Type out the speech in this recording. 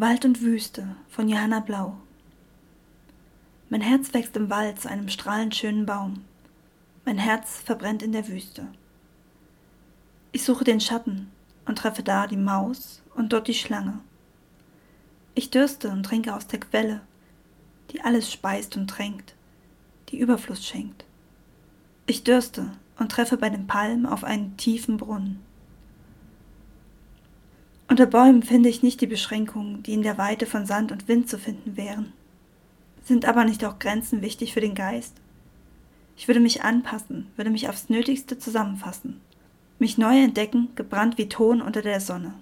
Wald und Wüste von Johanna Blau. Mein Herz wächst im Wald zu einem strahlend schönen Baum. Mein Herz verbrennt in der Wüste. Ich suche den Schatten und treffe da die Maus und dort die Schlange. Ich dürste und trinke aus der Quelle, die alles speist und tränkt, die Überfluss schenkt. Ich dürste und treffe bei den Palmen auf einen tiefen Brunnen. Unter Bäumen finde ich nicht die Beschränkungen, die in der Weite von Sand und Wind zu finden wären. Sind aber nicht auch Grenzen wichtig für den Geist? Ich würde mich anpassen, würde mich aufs Nötigste zusammenfassen, mich neu entdecken, gebrannt wie Ton unter der Sonne.